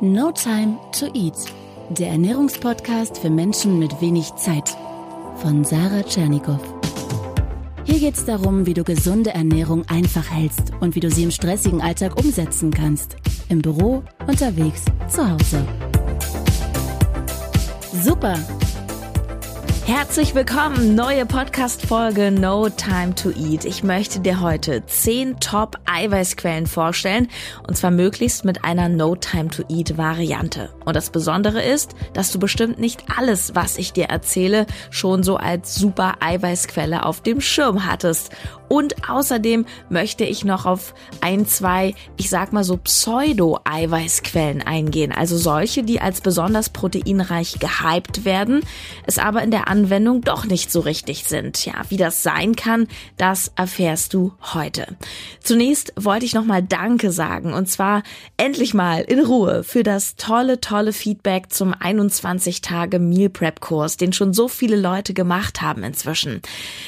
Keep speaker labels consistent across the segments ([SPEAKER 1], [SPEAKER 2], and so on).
[SPEAKER 1] No Time to Eat, der Ernährungspodcast für Menschen mit wenig Zeit von Sarah Tschernikow. Hier geht es darum, wie du gesunde Ernährung einfach hältst und wie du sie im stressigen Alltag umsetzen kannst. Im Büro, unterwegs, zu Hause. Super!
[SPEAKER 2] Herzlich willkommen, neue Podcast-Folge No Time to Eat. Ich möchte dir heute 10 Top-Eiweißquellen vorstellen und zwar möglichst mit einer No Time to Eat Variante. Und das Besondere ist, dass du bestimmt nicht alles, was ich dir erzähle, schon so als super Eiweißquelle auf dem Schirm hattest. Und außerdem möchte ich noch auf ein, zwei, ich sag mal so Pseudo-Eiweißquellen eingehen. Also solche, die als besonders proteinreich gehypt werden, es aber in der Anwendung doch nicht so richtig sind. Ja, wie das sein kann, das erfährst du heute. Zunächst wollte ich nochmal Danke sagen und zwar endlich mal in Ruhe für das tolle, tolle Feedback zum 21 Tage Meal Prep Kurs, den schon so viele Leute gemacht haben inzwischen.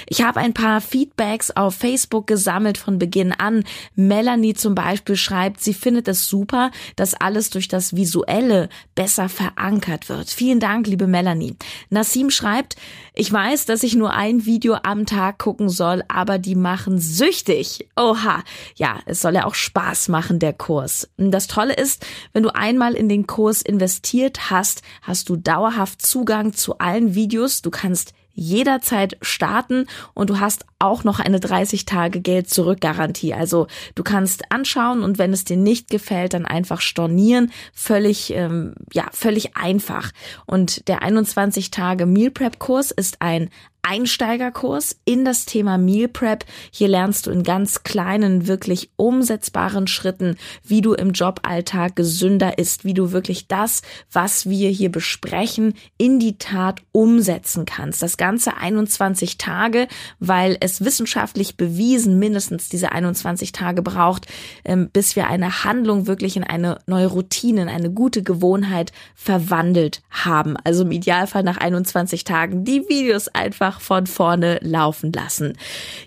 [SPEAKER 2] Ich habe ein paar Feedbacks auf Facebook gesammelt von Beginn an. Melanie zum Beispiel schreibt, sie findet es super, dass alles durch das Visuelle besser verankert wird. Vielen Dank, liebe Melanie. Nassim schreibt, ich weiß, dass ich nur ein Video am Tag gucken soll, aber die machen süchtig. Oha. Ja, es soll ja auch Spaß machen, der Kurs. Das Tolle ist, wenn du einmal in den Kurs investiert hast, hast du dauerhaft Zugang zu allen Videos. Du kannst jederzeit starten und du hast auch noch eine 30 Tage Geld zurück Garantie. Also du kannst anschauen und wenn es dir nicht gefällt, dann einfach stornieren. Völlig, ähm, ja, völlig einfach. Und der 21 Tage Meal Prep Kurs ist ein Einsteigerkurs in das Thema Meal Prep. Hier lernst du in ganz kleinen, wirklich umsetzbaren Schritten, wie du im Joballtag gesünder isst, wie du wirklich das, was wir hier besprechen, in die Tat umsetzen kannst. Das ganze 21 Tage, weil es wissenschaftlich bewiesen mindestens diese 21 Tage braucht, ähm, bis wir eine Handlung wirklich in eine neue Routine, in eine gute Gewohnheit verwandelt haben. Also im Idealfall nach 21 Tagen die Videos einfach einfach von vorne laufen lassen.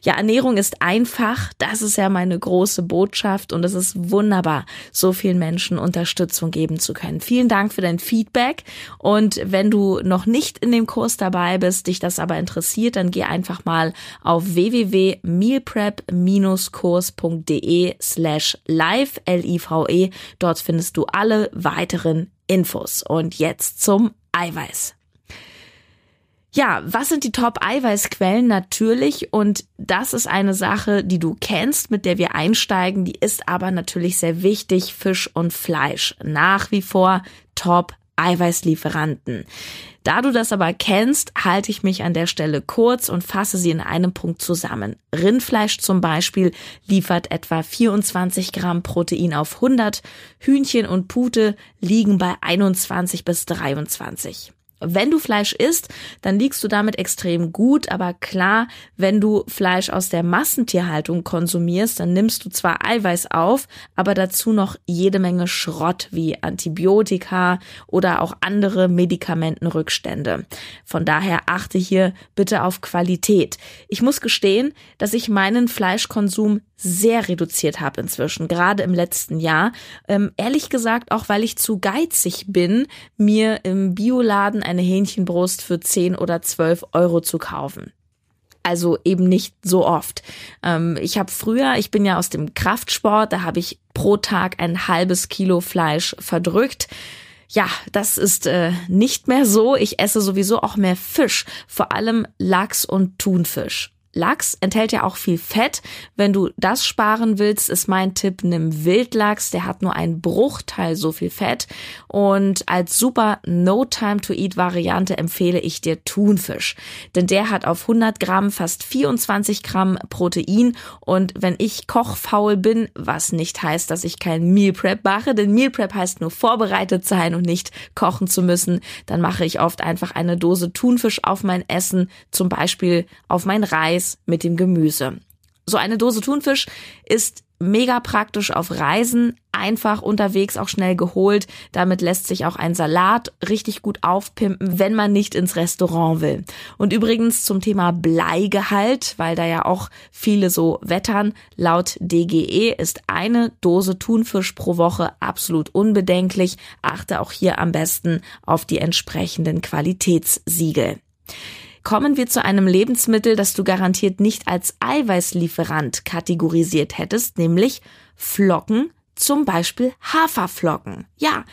[SPEAKER 2] Ja, Ernährung ist einfach. Das ist ja meine große Botschaft und es ist wunderbar, so vielen Menschen Unterstützung geben zu können. Vielen Dank für dein Feedback und wenn du noch nicht in dem Kurs dabei bist, dich das aber interessiert, dann geh einfach mal auf www.mealprep-kurs.de slash live, L-I-V-E. Dort findest du alle weiteren Infos. Und jetzt zum Eiweiß. Ja, was sind die Top-Eiweißquellen? Natürlich, und das ist eine Sache, die du kennst, mit der wir einsteigen, die ist aber natürlich sehr wichtig, Fisch und Fleisch. Nach wie vor Top-Eiweißlieferanten. Da du das aber kennst, halte ich mich an der Stelle kurz und fasse sie in einem Punkt zusammen. Rindfleisch zum Beispiel liefert etwa 24 Gramm Protein auf 100, Hühnchen und Pute liegen bei 21 bis 23. Wenn du Fleisch isst, dann liegst du damit extrem gut, aber klar, wenn du Fleisch aus der Massentierhaltung konsumierst, dann nimmst du zwar Eiweiß auf, aber dazu noch jede Menge Schrott wie Antibiotika oder auch andere Medikamentenrückstände. Von daher achte hier bitte auf Qualität. Ich muss gestehen, dass ich meinen Fleischkonsum sehr reduziert habe inzwischen, gerade im letzten Jahr. Ähm, ehrlich gesagt auch, weil ich zu geizig bin, mir im Bioladen eine Hähnchenbrust für 10 oder 12 Euro zu kaufen. Also eben nicht so oft. Ähm, ich habe früher, ich bin ja aus dem Kraftsport, da habe ich pro Tag ein halbes Kilo Fleisch verdrückt. Ja, das ist äh, nicht mehr so. Ich esse sowieso auch mehr Fisch, vor allem Lachs und Thunfisch. Lachs enthält ja auch viel Fett. Wenn du das sparen willst, ist mein Tipp, nimm Wildlachs. Der hat nur einen Bruchteil so viel Fett. Und als super No Time to Eat Variante empfehle ich dir Thunfisch. Denn der hat auf 100 Gramm fast 24 Gramm Protein. Und wenn ich kochfaul bin, was nicht heißt, dass ich kein Meal Prep mache, denn Meal Prep heißt nur vorbereitet sein und nicht kochen zu müssen, dann mache ich oft einfach eine Dose Thunfisch auf mein Essen, zum Beispiel auf mein Reis Reis mit dem Gemüse. So eine Dose Thunfisch ist mega praktisch auf Reisen, einfach unterwegs auch schnell geholt. Damit lässt sich auch ein Salat richtig gut aufpimpen, wenn man nicht ins Restaurant will. Und übrigens zum Thema Bleigehalt, weil da ja auch viele so wettern, laut DGE ist eine Dose Thunfisch pro Woche absolut unbedenklich. Achte auch hier am besten auf die entsprechenden Qualitätssiegel. Kommen wir zu einem Lebensmittel, das du garantiert nicht als Eiweißlieferant kategorisiert hättest, nämlich Flocken, zum Beispiel Haferflocken. Ja,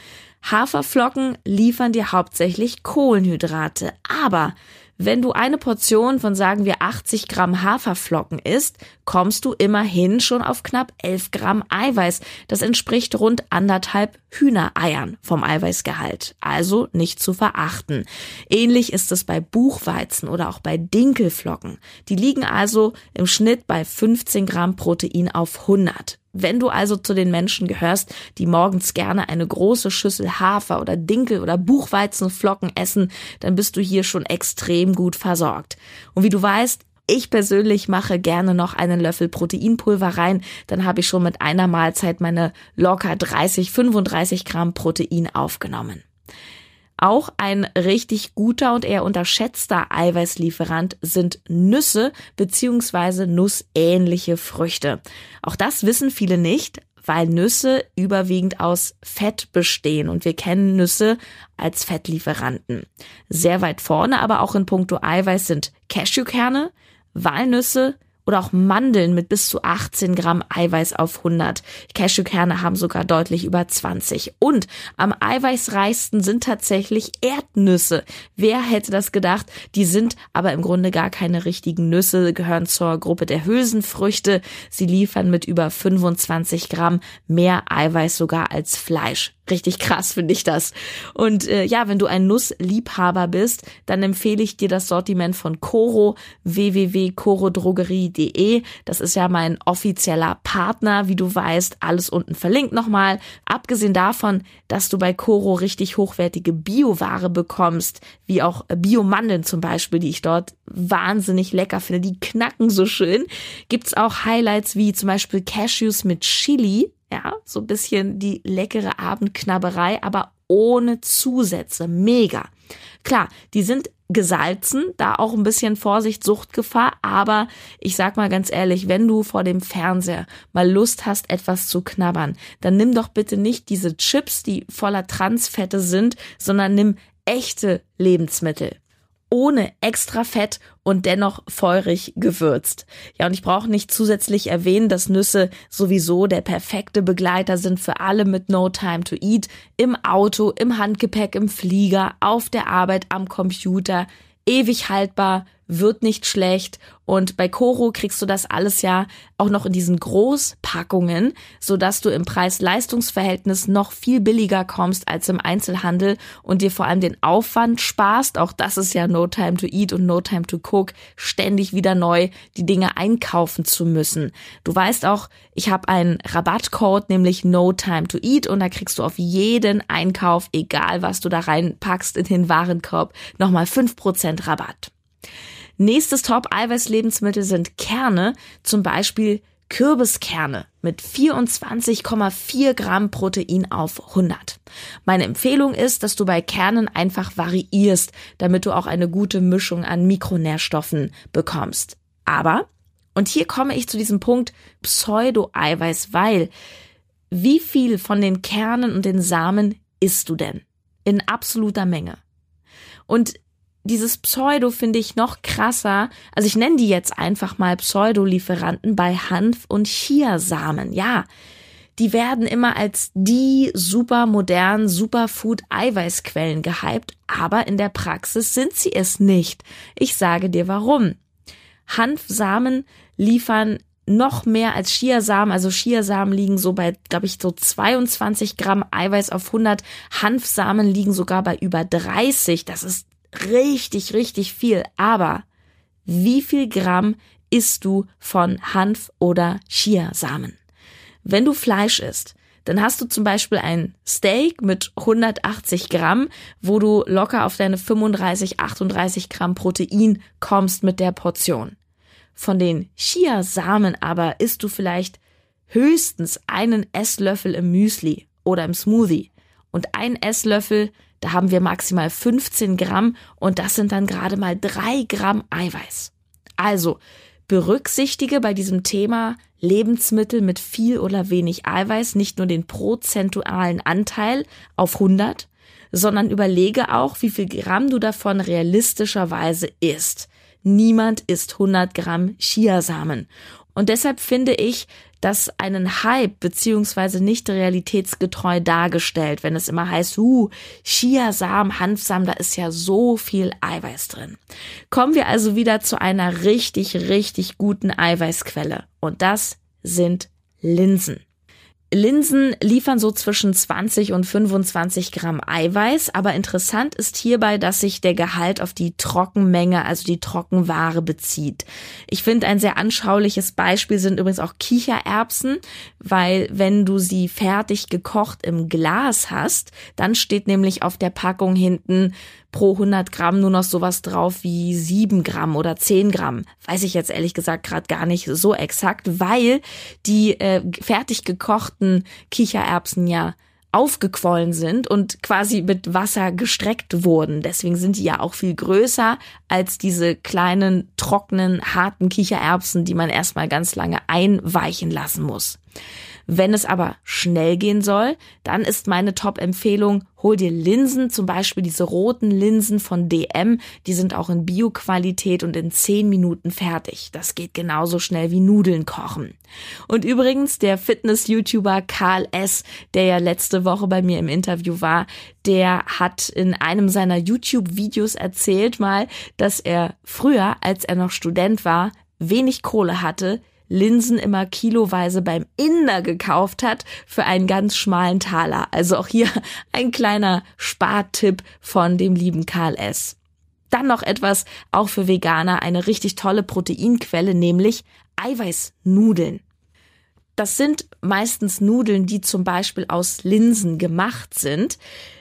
[SPEAKER 2] Haferflocken liefern dir hauptsächlich Kohlenhydrate, aber wenn du eine Portion von sagen wir 80 Gramm Haferflocken isst, kommst du immerhin schon auf knapp 11 Gramm Eiweiß. Das entspricht rund anderthalb Hühnereiern vom Eiweißgehalt. Also nicht zu verachten. Ähnlich ist es bei Buchweizen oder auch bei Dinkelflocken. Die liegen also im Schnitt bei 15 Gramm Protein auf 100. Wenn du also zu den Menschen gehörst, die morgens gerne eine große Schüssel Hafer oder Dinkel oder Buchweizenflocken essen, dann bist du hier schon extrem gut versorgt. Und wie du weißt, ich persönlich mache gerne noch einen Löffel Proteinpulver rein, dann habe ich schon mit einer Mahlzeit meine locker 30, 35 Gramm Protein aufgenommen. Auch ein richtig guter und eher unterschätzter Eiweißlieferant sind Nüsse bzw. nussähnliche Früchte. Auch das wissen viele nicht, weil Nüsse überwiegend aus Fett bestehen und wir kennen Nüsse als Fettlieferanten. Sehr weit vorne aber auch in puncto Eiweiß sind Cashewkerne, Walnüsse, oder auch Mandeln mit bis zu 18 Gramm Eiweiß auf 100. Cashewkerne haben sogar deutlich über 20. Und am eiweißreichsten sind tatsächlich Erdnüsse. Wer hätte das gedacht? Die sind aber im Grunde gar keine richtigen Nüsse, gehören zur Gruppe der Hülsenfrüchte. Sie liefern mit über 25 Gramm mehr Eiweiß sogar als Fleisch. Richtig krass finde ich das. Und äh, ja, wenn du ein Nussliebhaber bist, dann empfehle ich dir das Sortiment von Coro www.corodrogerie.de. Das ist ja mein offizieller Partner, wie du weißt, alles unten verlinkt nochmal. Abgesehen davon, dass du bei Coro richtig hochwertige Bioware bekommst, wie auch Biomandeln zum Beispiel, die ich dort wahnsinnig lecker finde, die knacken so schön, gibt's auch Highlights wie zum Beispiel Cashews mit Chili ja, so ein bisschen die leckere Abendknabberei, aber ohne Zusätze. Mega. Klar, die sind gesalzen, da auch ein bisschen Vorsicht, Suchtgefahr, aber ich sag mal ganz ehrlich, wenn du vor dem Fernseher mal Lust hast, etwas zu knabbern, dann nimm doch bitte nicht diese Chips, die voller Transfette sind, sondern nimm echte Lebensmittel ohne extra Fett und dennoch feurig gewürzt. Ja, und ich brauche nicht zusätzlich erwähnen, dass Nüsse sowieso der perfekte Begleiter sind für alle mit No Time to Eat, im Auto, im Handgepäck, im Flieger, auf der Arbeit, am Computer, ewig haltbar, wird nicht schlecht. Und bei Coro kriegst du das alles ja auch noch in diesen Großpackungen, so dass du im Preis-Leistungs-Verhältnis noch viel billiger kommst als im Einzelhandel und dir vor allem den Aufwand sparst. Auch das ist ja No Time to Eat und No Time to Cook, ständig wieder neu die Dinge einkaufen zu müssen. Du weißt auch, ich habe einen Rabattcode, nämlich No Time to Eat und da kriegst du auf jeden Einkauf, egal was du da reinpackst in den Warenkorb, nochmal fünf Prozent Rabatt. Nächstes Top-Eiweiß-Lebensmittel sind Kerne, zum Beispiel Kürbiskerne mit 24,4 Gramm Protein auf 100. Meine Empfehlung ist, dass du bei Kernen einfach variierst, damit du auch eine gute Mischung an Mikronährstoffen bekommst. Aber, und hier komme ich zu diesem Punkt Pseudo-Eiweiß, weil wie viel von den Kernen und den Samen isst du denn? In absoluter Menge. Und dieses Pseudo finde ich noch krasser. Also ich nenne die jetzt einfach mal Pseudo-Lieferanten bei Hanf und Chiasamen. Ja, die werden immer als die super modernen Superfood-Eiweißquellen gehypt, aber in der Praxis sind sie es nicht. Ich sage dir warum. Hanfsamen liefern noch mehr als Chiasamen. Also Chiasamen liegen so bei, glaube ich, so 22 Gramm Eiweiß auf 100. Hanfsamen liegen sogar bei über 30. Das ist richtig, richtig viel. Aber wie viel Gramm isst du von Hanf oder Chiasamen? Wenn du Fleisch isst, dann hast du zum Beispiel ein Steak mit 180 Gramm, wo du locker auf deine 35, 38 Gramm Protein kommst mit der Portion. Von den Chiasamen aber isst du vielleicht höchstens einen Esslöffel im Müsli oder im Smoothie. Und ein Esslöffel, da haben wir maximal 15 Gramm und das sind dann gerade mal drei Gramm Eiweiß. Also berücksichtige bei diesem Thema Lebensmittel mit viel oder wenig Eiweiß nicht nur den prozentualen Anteil auf 100, sondern überlege auch, wie viel Gramm du davon realistischerweise isst. Niemand isst 100 Gramm Chiasamen. Und deshalb finde ich, dass einen Hype beziehungsweise nicht realitätsgetreu dargestellt, wenn es immer heißt, uh, Chiasamen, Hanfsamen, da ist ja so viel Eiweiß drin. Kommen wir also wieder zu einer richtig, richtig guten Eiweißquelle. Und das sind Linsen. Linsen liefern so zwischen 20 und 25 Gramm Eiweiß, aber interessant ist hierbei, dass sich der Gehalt auf die Trockenmenge, also die Trockenware bezieht. Ich finde ein sehr anschauliches Beispiel sind übrigens auch Kichererbsen, weil wenn du sie fertig gekocht im Glas hast, dann steht nämlich auf der Packung hinten pro 100 Gramm nur noch sowas drauf wie 7 Gramm oder 10 Gramm. Weiß ich jetzt ehrlich gesagt gerade gar nicht so exakt, weil die äh, fertig gekochten Kichererbsen ja aufgequollen sind und quasi mit Wasser gestreckt wurden. Deswegen sind die ja auch viel größer als diese kleinen, trockenen, harten Kichererbsen, die man erstmal ganz lange einweichen lassen muss. Wenn es aber schnell gehen soll, dann ist meine Top-Empfehlung, hol dir Linsen, zum Beispiel diese roten Linsen von DM, die sind auch in Bio-Qualität und in 10 Minuten fertig. Das geht genauso schnell wie Nudeln kochen. Und übrigens, der Fitness-YouTuber Karl S., der ja letzte Woche bei mir im Interview war, der hat in einem seiner YouTube-Videos erzählt mal, dass er früher, als er noch Student war, wenig Kohle hatte, Linsen immer kiloweise beim Inder gekauft hat für einen ganz schmalen Taler. Also auch hier ein kleiner Spartipp von dem lieben Karl S. Dann noch etwas auch für Veganer, eine richtig tolle Proteinquelle, nämlich Eiweißnudeln. Das sind meistens Nudeln, die zum Beispiel aus Linsen gemacht sind.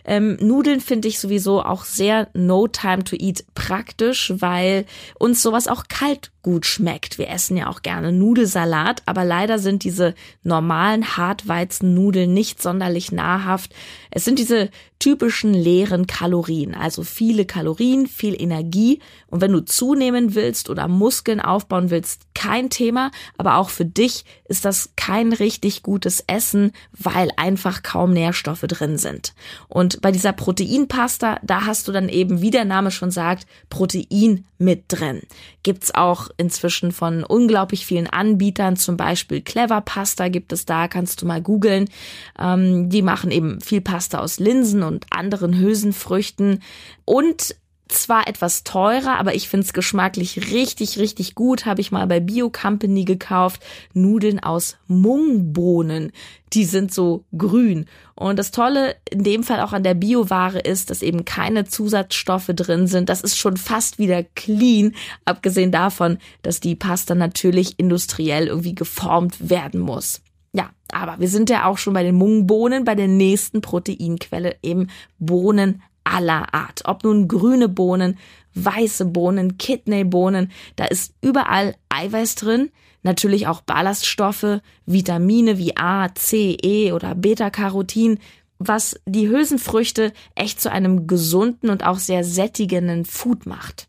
[SPEAKER 2] Ähm, Nudeln finde ich sowieso auch sehr no time to eat praktisch, weil uns sowas auch kalt gut schmeckt. Wir essen ja auch gerne Nudelsalat, aber leider sind diese normalen Hartweizennudeln nicht sonderlich nahrhaft. Es sind diese typischen leeren Kalorien, also viele Kalorien, viel Energie. Und wenn du zunehmen willst oder Muskeln aufbauen willst, kein Thema. Aber auch für dich ist das kein richtig gutes Essen, weil einfach kaum Nährstoffe drin sind. Und bei dieser Proteinpasta, da hast du dann eben, wie der Name schon sagt, Protein mit drin. Gibt's auch inzwischen von unglaublich vielen Anbietern, zum Beispiel Clever Pasta gibt es da, kannst du mal googeln. Ähm, die machen eben viel Pasta aus Linsen und anderen Hülsenfrüchten und zwar etwas teurer, aber ich find's geschmacklich richtig, richtig gut. Habe ich mal bei Bio Company gekauft. Nudeln aus Mungbohnen. Die sind so grün. Und das Tolle in dem Fall auch an der Bioware ist, dass eben keine Zusatzstoffe drin sind. Das ist schon fast wieder clean, abgesehen davon, dass die Pasta natürlich industriell irgendwie geformt werden muss. Ja, aber wir sind ja auch schon bei den Mungbohnen, bei der nächsten Proteinquelle, eben Bohnen aller Art. Ob nun grüne Bohnen, weiße Bohnen, Kidneybohnen, da ist überall Eiweiß drin, natürlich auch Ballaststoffe, Vitamine wie A, C, E oder Beta-Carotin, was die Hülsenfrüchte echt zu einem gesunden und auch sehr sättigenden Food macht.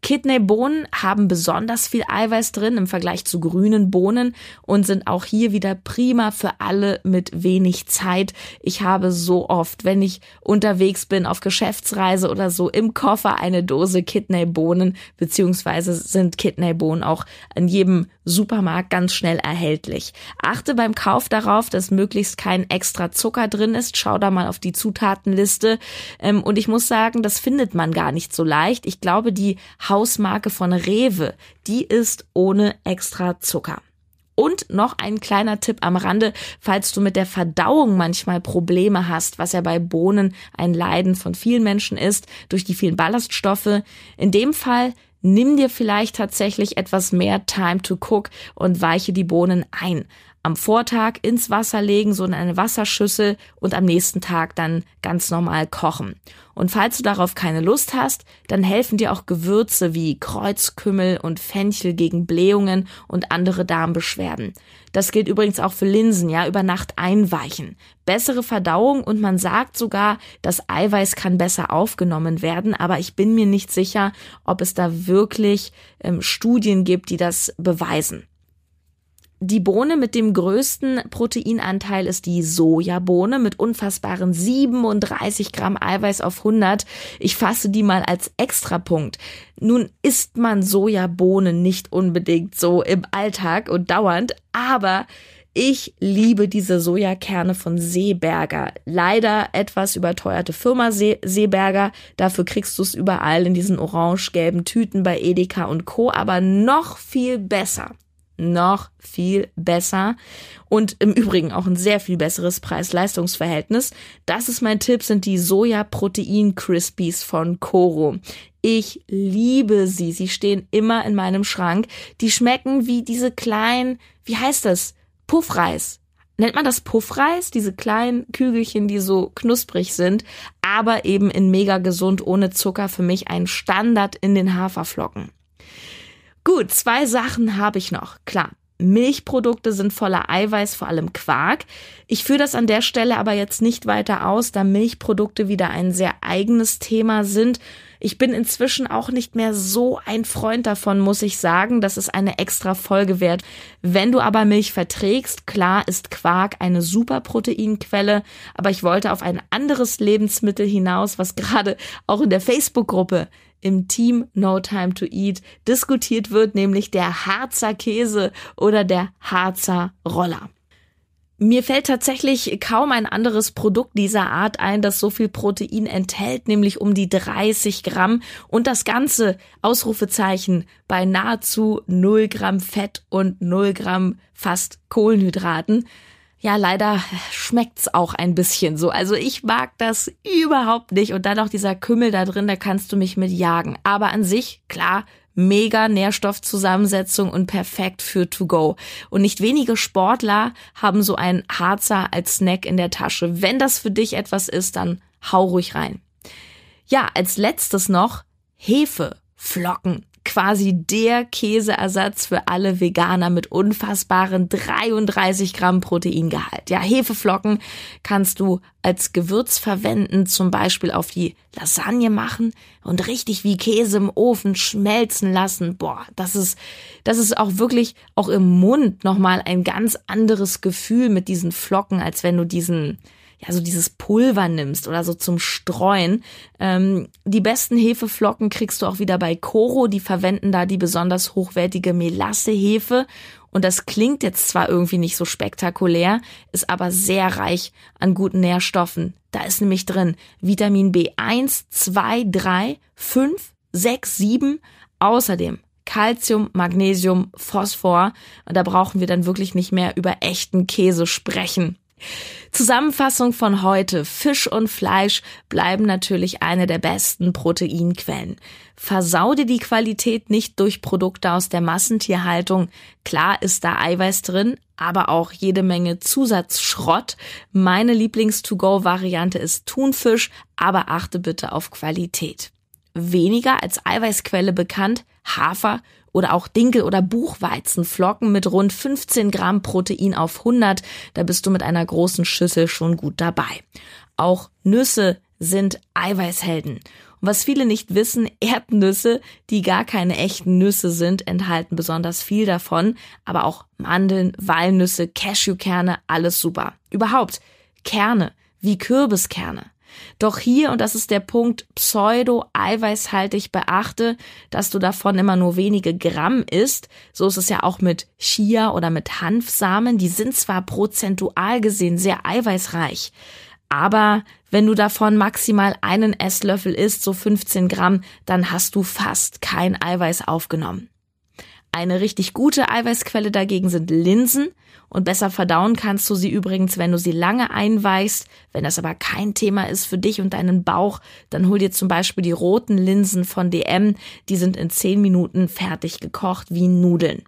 [SPEAKER 2] Kidneybohnen haben besonders viel Eiweiß drin im Vergleich zu grünen Bohnen und sind auch hier wieder prima für alle mit wenig Zeit. Ich habe so oft, wenn ich unterwegs bin auf Geschäftsreise oder so, im Koffer eine Dose Kidneybohnen, beziehungsweise sind Kidneybohnen auch an jedem Supermarkt ganz schnell erhältlich. Achte beim Kauf darauf, dass möglichst kein extra Zucker drin ist. Schau da mal auf die Zutatenliste. Ähm, und ich muss sagen, das findet man gar nicht so leicht. Ich glaube, die Hausmarke von Rewe, die ist ohne extra Zucker. Und noch ein kleiner Tipp am Rande, falls du mit der Verdauung manchmal Probleme hast, was ja bei Bohnen ein Leiden von vielen Menschen ist, durch die vielen Ballaststoffe. In dem Fall nimm dir vielleicht tatsächlich etwas mehr Time to Cook und weiche die Bohnen ein. Am Vortag ins Wasser legen, so in eine Wasserschüssel und am nächsten Tag dann ganz normal kochen. Und falls du darauf keine Lust hast, dann helfen dir auch Gewürze wie Kreuzkümmel und Fenchel gegen Blähungen und andere Darmbeschwerden. Das gilt übrigens auch für Linsen, ja, über Nacht einweichen. Bessere Verdauung und man sagt sogar, das Eiweiß kann besser aufgenommen werden, aber ich bin mir nicht sicher, ob es da wirklich ähm, Studien gibt, die das beweisen. Die Bohne mit dem größten Proteinanteil ist die Sojabohne mit unfassbaren 37 Gramm Eiweiß auf 100. Ich fasse die mal als Extrapunkt. Nun isst man Sojabohnen nicht unbedingt so im Alltag und dauernd, aber ich liebe diese Sojakerne von Seeberger. Leider etwas überteuerte Firma See Seeberger. Dafür kriegst du es überall in diesen orange-gelben Tüten bei Edeka und Co. Aber noch viel besser noch viel besser und im Übrigen auch ein sehr viel besseres Preis-Leistungs-Verhältnis. Das ist mein Tipp, sind die Soja-Protein-Crispies von Koro. Ich liebe sie. Sie stehen immer in meinem Schrank. Die schmecken wie diese kleinen, wie heißt das? Puffreis. Nennt man das Puffreis? Diese kleinen Kügelchen, die so knusprig sind, aber eben in mega gesund ohne Zucker. Für mich ein Standard in den Haferflocken. Gut, zwei Sachen habe ich noch. Klar, Milchprodukte sind voller Eiweiß, vor allem Quark. Ich führe das an der Stelle aber jetzt nicht weiter aus, da Milchprodukte wieder ein sehr eigenes Thema sind. Ich bin inzwischen auch nicht mehr so ein Freund davon, muss ich sagen. Das ist eine extra Folge wert. Wenn du aber Milch verträgst, klar ist Quark eine super Proteinquelle, aber ich wollte auf ein anderes Lebensmittel hinaus, was gerade auch in der Facebook-Gruppe im Team No Time to Eat diskutiert wird, nämlich der Harzer Käse oder der Harzer Roller. Mir fällt tatsächlich kaum ein anderes Produkt dieser Art ein, das so viel Protein enthält, nämlich um die 30 Gramm und das Ganze, Ausrufezeichen, bei nahezu 0 Gramm Fett und 0 Gramm fast Kohlenhydraten ja, leider schmeckt's auch ein bisschen so. Also ich mag das überhaupt nicht. Und dann noch dieser Kümmel da drin, da kannst du mich mit jagen. Aber an sich, klar, mega Nährstoffzusammensetzung und perfekt für to go. Und nicht wenige Sportler haben so ein Harzer als Snack in der Tasche. Wenn das für dich etwas ist, dann hau ruhig rein. Ja, als letztes noch Hefe, Flocken quasi der Käseersatz für alle Veganer mit unfassbaren 33 Gramm Proteingehalt. Ja, Hefeflocken kannst du als Gewürz verwenden, zum Beispiel auf die Lasagne machen und richtig wie Käse im Ofen schmelzen lassen. Boah, das ist, das ist auch wirklich auch im Mund nochmal ein ganz anderes Gefühl mit diesen Flocken, als wenn du diesen, ja, so dieses Pulver nimmst oder so zum Streuen. Ähm, die besten Hefeflocken kriegst du auch wieder bei Coro. Die verwenden da die besonders hochwertige Melasse-Hefe. Und das klingt jetzt zwar irgendwie nicht so spektakulär, ist aber sehr reich an guten Nährstoffen. Da ist nämlich drin Vitamin B1, 2, 3, 5, 6, 7. Außerdem Calcium, Magnesium, Phosphor. Und da brauchen wir dann wirklich nicht mehr über echten Käse sprechen. Zusammenfassung von heute. Fisch und Fleisch bleiben natürlich eine der besten Proteinquellen. Versau dir die Qualität nicht durch Produkte aus der Massentierhaltung. Klar ist da Eiweiß drin, aber auch jede Menge Zusatzschrott. Meine Lieblings-to-go-Variante ist Thunfisch, aber achte bitte auf Qualität. Weniger als Eiweißquelle bekannt Hafer oder auch Dinkel- oder Buchweizenflocken mit rund 15 Gramm Protein auf 100. Da bist du mit einer großen Schüssel schon gut dabei. Auch Nüsse sind Eiweißhelden. Und was viele nicht wissen, Erdnüsse, die gar keine echten Nüsse sind, enthalten besonders viel davon, aber auch Mandeln, Walnüsse, Cashewkerne, alles super. Überhaupt Kerne wie Kürbiskerne, doch hier, und das ist der Punkt, pseudo-eiweißhaltig beachte, dass du davon immer nur wenige Gramm isst. So ist es ja auch mit Chia oder mit Hanfsamen. Die sind zwar prozentual gesehen sehr eiweißreich, aber wenn du davon maximal einen Esslöffel isst, so 15 Gramm, dann hast du fast kein Eiweiß aufgenommen. Eine richtig gute Eiweißquelle dagegen sind Linsen und besser verdauen kannst du sie übrigens, wenn du sie lange einweichst. Wenn das aber kein Thema ist für dich und deinen Bauch, dann hol dir zum Beispiel die roten Linsen von DM. Die sind in 10 Minuten fertig gekocht wie Nudeln.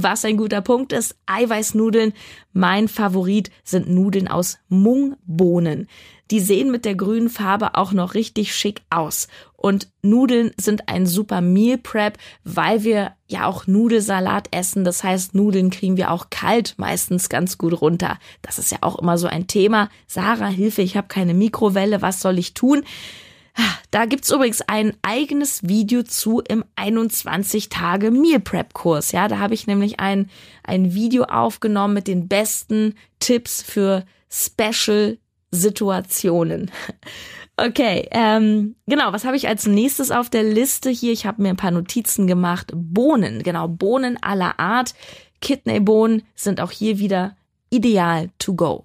[SPEAKER 2] Was ein guter Punkt ist, Eiweißnudeln. Mein Favorit sind Nudeln aus Mungbohnen. Die sehen mit der grünen Farbe auch noch richtig schick aus. Und Nudeln sind ein super Meal Prep, weil wir ja auch Nudelsalat essen. Das heißt, Nudeln kriegen wir auch kalt meistens ganz gut runter. Das ist ja auch immer so ein Thema. Sarah, Hilfe, ich habe keine Mikrowelle, was soll ich tun? Da gibt's übrigens ein eigenes Video zu im 21 Tage Meal Prep Kurs. Ja, da habe ich nämlich ein, ein Video aufgenommen mit den besten Tipps für Special Situationen. Okay, ähm, genau, was habe ich als nächstes auf der Liste hier? Ich habe mir ein paar Notizen gemacht. Bohnen, genau, Bohnen aller Art. Kidneybohnen sind auch hier wieder ideal to go.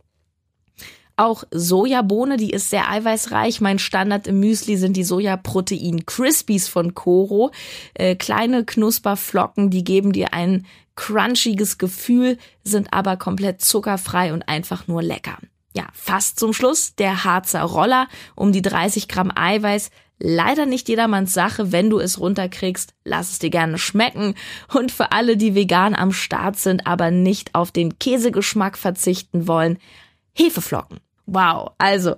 [SPEAKER 2] Auch Sojabohne, die ist sehr eiweißreich. Mein Standard im Müsli sind die Sojaprotein Crispies von Coro. Äh, kleine Knusperflocken, die geben dir ein crunchiges Gefühl, sind aber komplett zuckerfrei und einfach nur lecker. Ja, fast zum Schluss der Harzer Roller um die 30 Gramm Eiweiß. Leider nicht jedermanns Sache, wenn du es runterkriegst, lass es dir gerne schmecken. Und für alle, die vegan am Start sind, aber nicht auf den Käsegeschmack verzichten wollen, Hefeflocken. Wow, also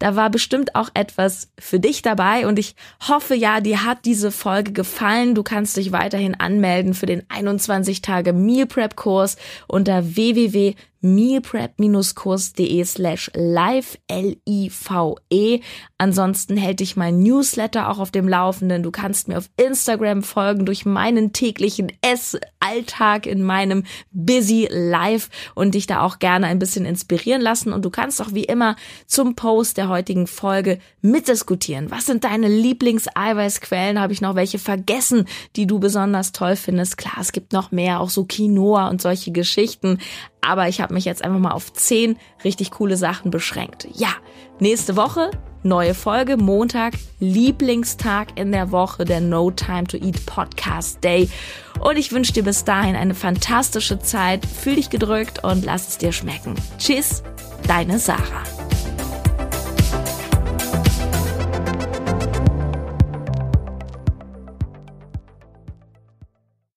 [SPEAKER 2] da war bestimmt auch etwas für dich dabei und ich hoffe ja, dir hat diese Folge gefallen. Du kannst dich weiterhin anmelden für den 21 Tage Meal Prep Kurs unter www mealprep-kurs.de slash live, L-I-V-E. Ansonsten hält dich mein Newsletter auch auf dem Laufenden. Du kannst mir auf Instagram folgen durch meinen täglichen Essalltag in meinem Busy Life und dich da auch gerne ein bisschen inspirieren lassen. Und du kannst auch wie immer zum Post der heutigen Folge mitdiskutieren. Was sind deine Lieblings-Eiweißquellen? Habe ich noch welche vergessen, die du besonders toll findest? Klar, es gibt noch mehr, auch so Quinoa und solche Geschichten. Aber ich habe mich jetzt einfach mal auf zehn richtig coole Sachen beschränkt. Ja, nächste Woche neue Folge, Montag, Lieblingstag in der Woche, der No Time to Eat Podcast Day. Und ich wünsche dir bis dahin eine fantastische Zeit. Fühl dich gedrückt und lass es dir schmecken. Tschüss, deine Sarah.